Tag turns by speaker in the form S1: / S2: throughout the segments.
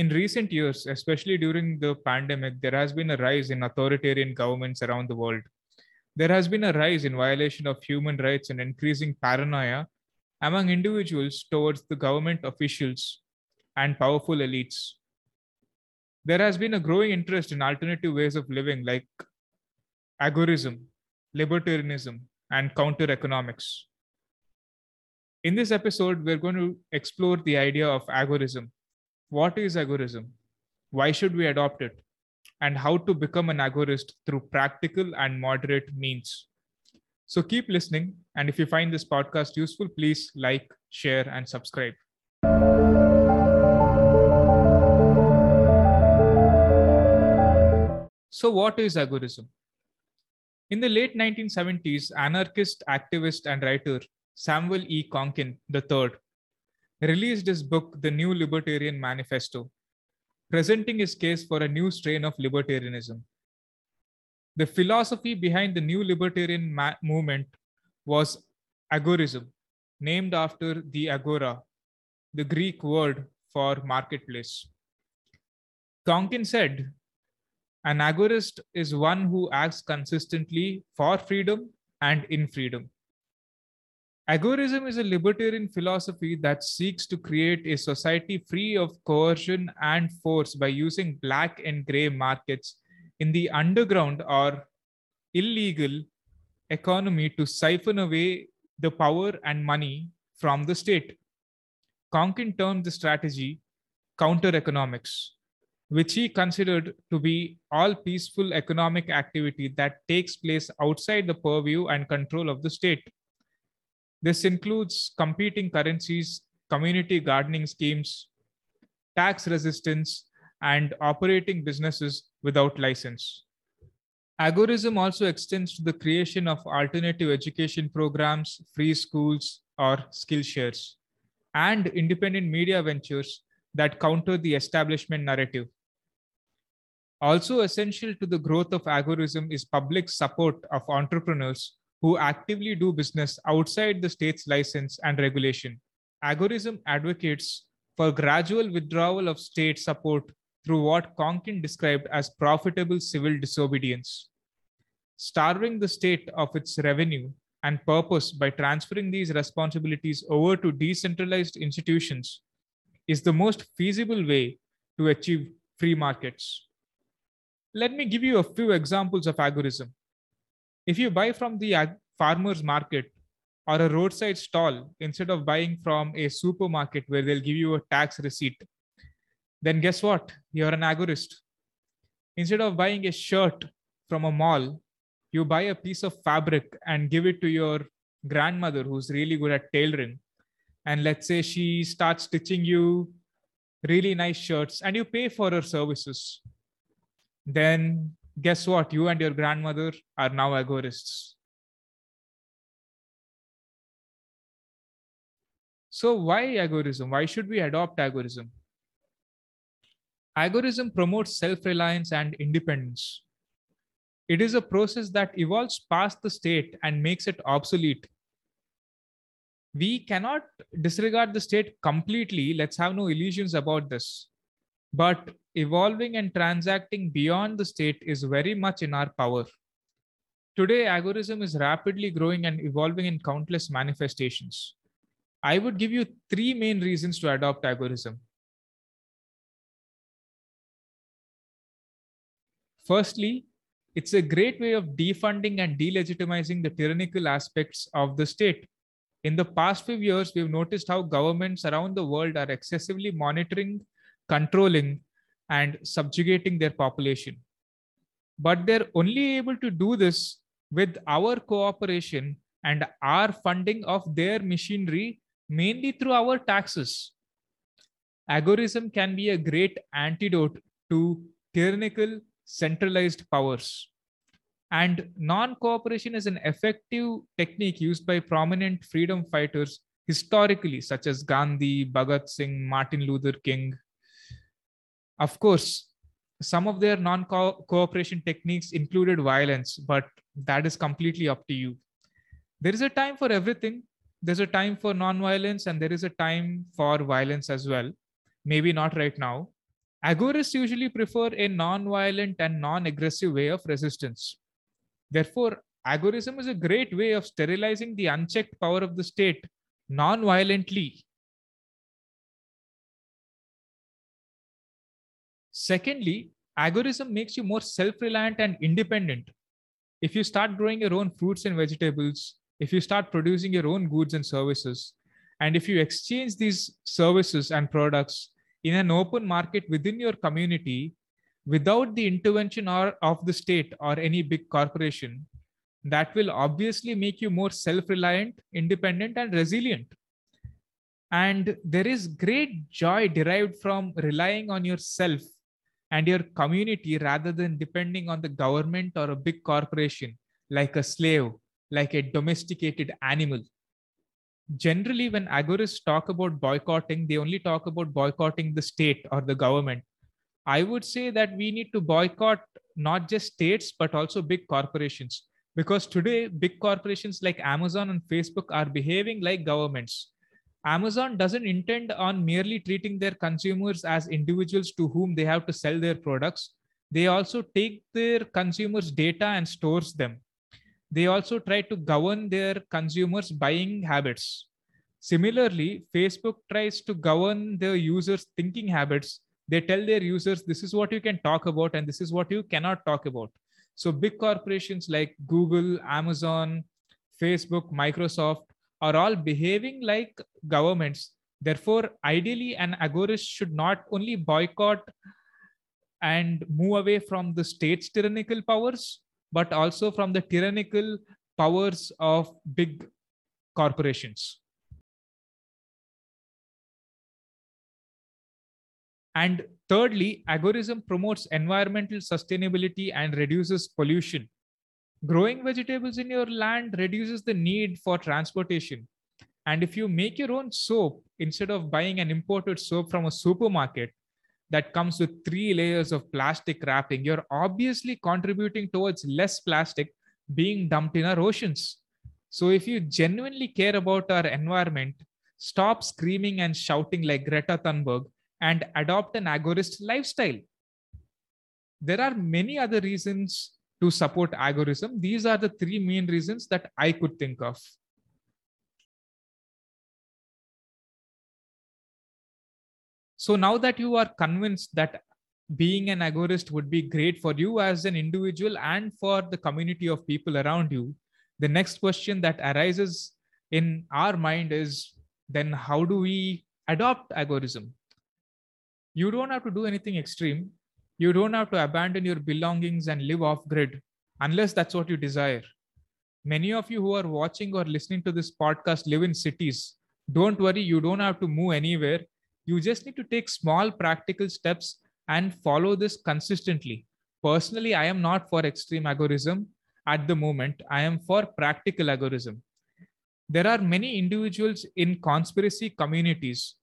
S1: in recent years, especially during the pandemic, there has been a rise in authoritarian governments around the world. There has been a rise in violation of human rights and increasing paranoia among individuals towards the government officials and powerful elites. There has been a growing interest in alternative ways of living like agorism, libertarianism, and counter economics. In this episode, we're going to explore the idea of agorism. What is agorism? Why should we adopt it? And how to become an agorist through practical and moderate means. So keep listening. And if you find this podcast useful, please like, share, and subscribe. So, what is agorism? In the late 1970s, anarchist activist and writer Samuel E. Konkin III released his book, The New Libertarian Manifesto, presenting his case for a new strain of libertarianism. The philosophy behind the new libertarian ma- movement was agorism, named after the agora, the Greek word for marketplace. Konkin said, An agorist is one who acts consistently for freedom and in freedom. Agorism is a libertarian philosophy that seeks to create a society free of coercion and force by using black and gray markets in the underground or illegal economy to siphon away the power and money from the state. Konkin termed the strategy counter economics, which he considered to be all peaceful economic activity that takes place outside the purview and control of the state. This includes competing currencies, community gardening schemes, tax resistance, and operating businesses without license. Agorism also extends to the creation of alternative education programs, free schools, or skill shares, and independent media ventures that counter the establishment narrative. Also, essential to the growth of agorism is public support of entrepreneurs who actively do business outside the state's license and regulation. Agorism advocates for gradual withdrawal of state support through what Konkin described as profitable civil disobedience. Starving the state of its revenue and purpose by transferring these responsibilities over to decentralized institutions is the most feasible way to achieve free markets. Let me give you a few examples of agorism. If you buy from the ag- farmer's market or a roadside stall instead of buying from a supermarket where they'll give you a tax receipt, then guess what? You're an agorist. Instead of buying a shirt from a mall, you buy a piece of fabric and give it to your grandmother who's really good at tailoring. And let's say she starts stitching you really nice shirts and you pay for her services. Then guess what? You and your grandmother are now agorists. So, why agorism? Why should we adopt agorism? Agorism promotes self reliance and independence. It is a process that evolves past the state and makes it obsolete. We cannot disregard the state completely. Let's have no illusions about this. But evolving and transacting beyond the state is very much in our power. Today, agorism is rapidly growing and evolving in countless manifestations. I would give you three main reasons to adopt agorism. Firstly, it's a great way of defunding and delegitimizing the tyrannical aspects of the state. In the past few years, we've noticed how governments around the world are excessively monitoring, controlling, and subjugating their population. But they're only able to do this with our cooperation and our funding of their machinery, mainly through our taxes. Agorism can be a great antidote to tyrannical centralized powers. And non cooperation is an effective technique used by prominent freedom fighters historically, such as Gandhi, Bhagat Singh, Martin Luther King. Of course, some of their non cooperation techniques included violence, but that is completely up to you. There is a time for everything. There's a time for non violence, and there is a time for violence as well. Maybe not right now, Agorists usually prefer a non-violent and non-aggressive way of resistance. Therefore, agorism is a great way of sterilizing the unchecked power of the state non-violently. Secondly, agorism makes you more self-reliant and independent. If you start growing your own fruits and vegetables, if you start producing your own goods and services, and if you exchange these services and products in an open market within your community without the intervention or, of the state or any big corporation, that will obviously make you more self reliant, independent, and resilient. And there is great joy derived from relying on yourself and your community rather than depending on the government or a big corporation like a slave, like a domesticated animal. Generally, when agorists talk about boycotting, they only talk about boycotting the state or the government. I would say that we need to boycott not just states, but also big corporations. Because today, big corporations like Amazon and Facebook are behaving like governments Amazon doesn't intend on merely treating their consumers as individuals to whom they have to sell their products. They also take their consumers' data and stores them. They also try to govern their consumers' buying habits. Similarly, Facebook tries to govern their users' thinking habits. They tell their users this is what you can talk about and this is what you cannot talk about. So, big corporations like Google, Amazon, Facebook, Microsoft are all behaving like governments. Therefore, ideally, an agorist should not only boycott and move away from the state's tyrannical powers, but also from the tyrannical powers of big corporations. And thirdly, agorism promotes environmental sustainability and reduces pollution growing vegetables in your land reduces the need for transportation. And if you make your own soap instead of buying an imported soap from a supermarket that comes with three layers of plastic wrapping you're obviously contributing towards less plastic being dumped in our oceans. So if you genuinely care about our environment stop screaming and shouting like greta thunberg and adopt an agorist lifestyle. There are many other reasons to support agorism. These are the three main reasons that I could think of. So now that you are convinced that being an agorist would be great for you as an individual and for the community of people around you, the next question that arises in our mind is then how do we adopt agorism? You don't have to do anything extreme you don't have to abandon your belongings and live off grid unless that's what you desire. Many of you who are watching or listening to this podcast live in cities. Don't worry, you don't have to move anywhere. You just need to take small practical steps and follow this consistently. Personally, I am not for extreme agorism at the moment. I am for practical agorism. There are many individuals in conspiracy communities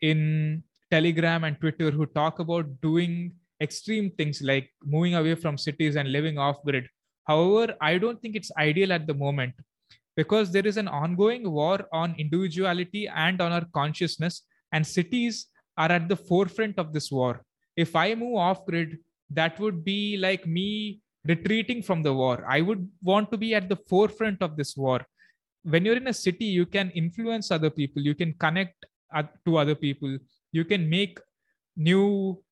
S1: in Telegram and Twitter who talk about doing extreme things like moving away from cities and living off grid. However, I don't think it's ideal at the moment because there is an ongoing war on individuality and on our consciousness, and cities are at the forefront of this war. If I move off grid, that would be like me retreating from the war. I would want to be at the forefront of this war. When you're in a city, you can influence other people, you can connect to other people, you can make new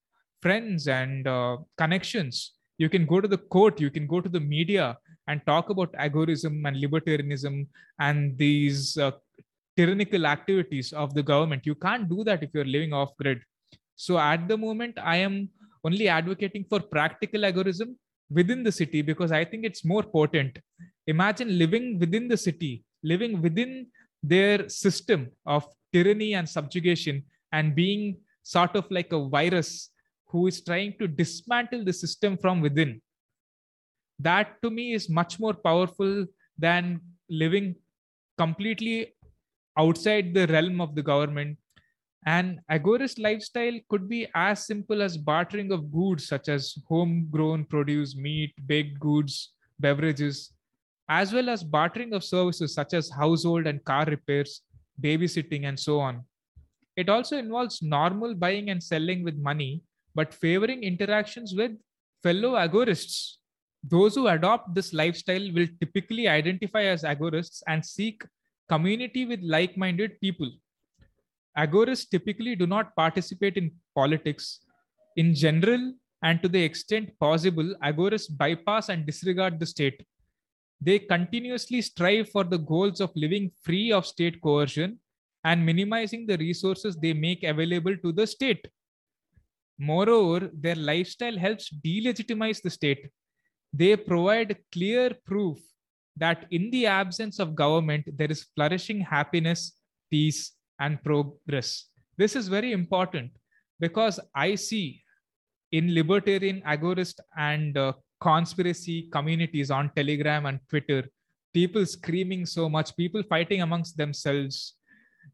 S1: friends and uh, connections. You can go to the court, you can go to the media and talk about agorism and libertarianism and these uh, tyrannical activities of the government. You can't do that if you're living off grid. So at the moment, I am only advocating for practical agorism within the city because I think it's more potent. Imagine living within the city, living within their system of tyranny and subjugation and being sort of like a virus who is trying to dismantle the system from within. That to me is much more powerful than living completely outside the realm of the government. An agorist lifestyle could be as simple as bartering of goods such as homegrown produce, meat, baked goods, beverages, as well as bartering of services such as household and car repairs, babysitting, and so on. It also involves normal buying and selling with money but favoring interactions with fellow agorists. Those who adopt this lifestyle will typically identify as agorists and seek community with like minded people. Agorists typically do not participate in politics. In general, and to the extent possible, agorists bypass and disregard the state. They continuously strive for the goals of living free of state coercion and minimizing the resources they make available to the state. Moreover, their lifestyle helps delegitimize the state. They provide clear proof that in the absence of government, there is flourishing happiness, peace, and progress. This is very important because I see in libertarian, agorist, and uh, conspiracy communities on Telegram and Twitter, people screaming so much, people fighting amongst themselves,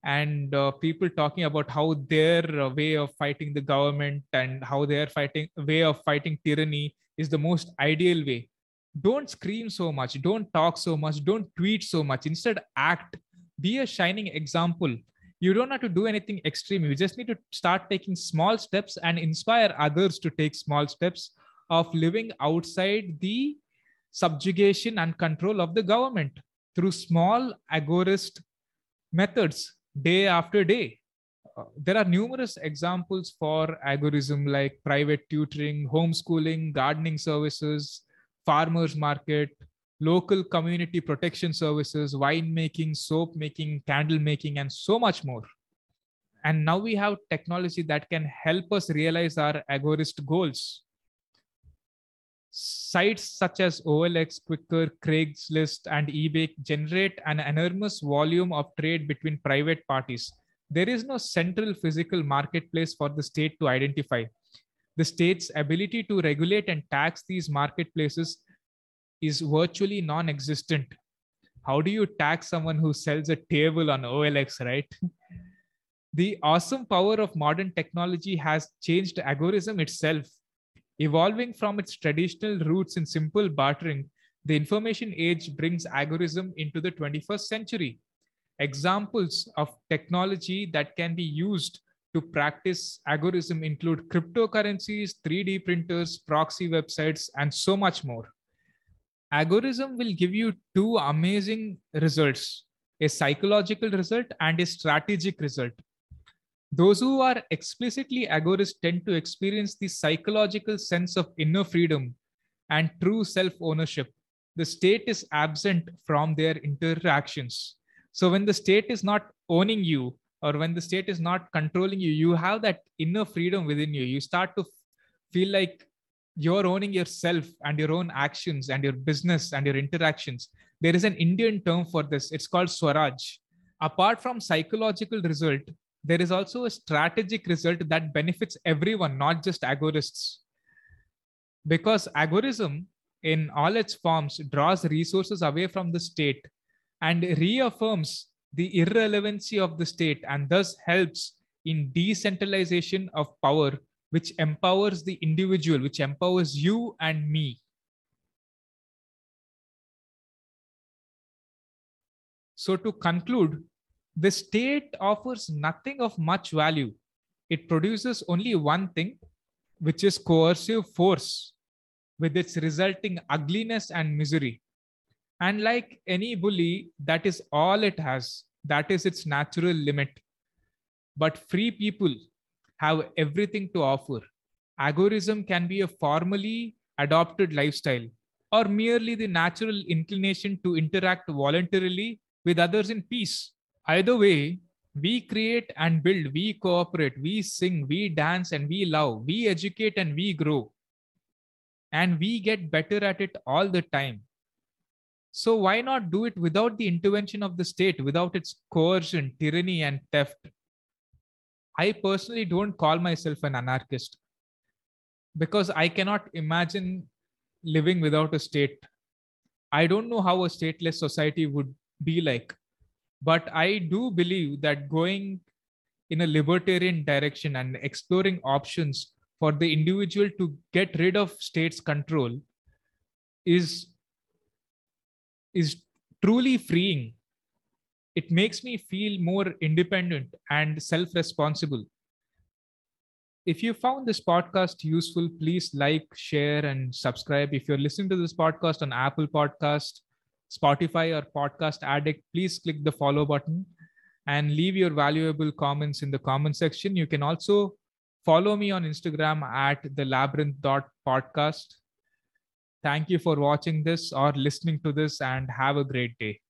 S1: and uh, people talking about how their uh, way of fighting the government and how their fighting way of fighting tyranny is the most ideal way. Don't scream so much, don't talk so much, don't tweet so much. Instead, act. Be a shining example you don't have to do anything extreme you just need to start taking small steps and inspire others to take small steps of living outside the subjugation and control of the government through small agorist methods day after day uh, there are numerous examples for agorism like private tutoring homeschooling gardening services farmers market local community protection services, wine making, soap making, candle making, and so much more. And now we have technology that can help us realize our agorist goals. Sites such as OLX, Quikr, Craigslist, and eBay generate an enormous volume of trade between private parties. There is no central physical marketplace for the state to identify. The state's ability to regulate and tax these marketplaces is virtually non existent. How do you tax someone who sells a table on OLX, right? the awesome power of modern technology has changed agorism itself. Evolving from its traditional roots in simple bartering, the information age brings agorism into the 21st century. Examples of technology that can be used to practice agorism include cryptocurrencies, 3D printers, proxy websites, and so much more agorism will give you two amazing results a psychological result and a strategic result. Those who are explicitly agorist tend to experience the psychological sense of inner freedom and true self ownership. The state is absent from their interactions. So, when the state is not owning you or when the state is not controlling you, you have that inner freedom within you. You start to feel like you're owning yourself and your own actions and your business and your interactions there is an indian term for this it's called swaraj apart from psychological result there is also a strategic result that benefits everyone not just agorists because agorism in all its forms draws resources away from the state and reaffirms the irrelevancy of the state and thus helps in decentralization of power which empowers the individual, which empowers you and me. So, to conclude, the state offers nothing of much value. It produces only one thing, which is coercive force, with its resulting ugliness and misery. And like any bully, that is all it has. That is its natural limit. But free people have everything to offer. Agorism can be a formally adopted lifestyle or merely the natural inclination to interact voluntarily with others in peace. Either way, we create and build, we cooperate, we sing, we dance, and we love, we educate and we grow. And we get better at it all the time. So, why not do it without the intervention of the state, without its coercion, tyranny, and theft? I personally don't call myself an anarchist because I cannot imagine living without a state. I don't know how a stateless society would be like, but I do believe that going in a libertarian direction and exploring options for the individual to get rid of state's control is is truly freeing it makes me feel more independent and self responsible if you found this podcast useful, please like, share, and subscribe. If you're listening to this podcast on Apple Podcast, Spotify, or Podcast Addict, please click the follow button and leave your valuable comments in the comment section. You can also follow me on Instagram at the labyrinth.podcast. Thank you for watching this or listening to this and have a great day.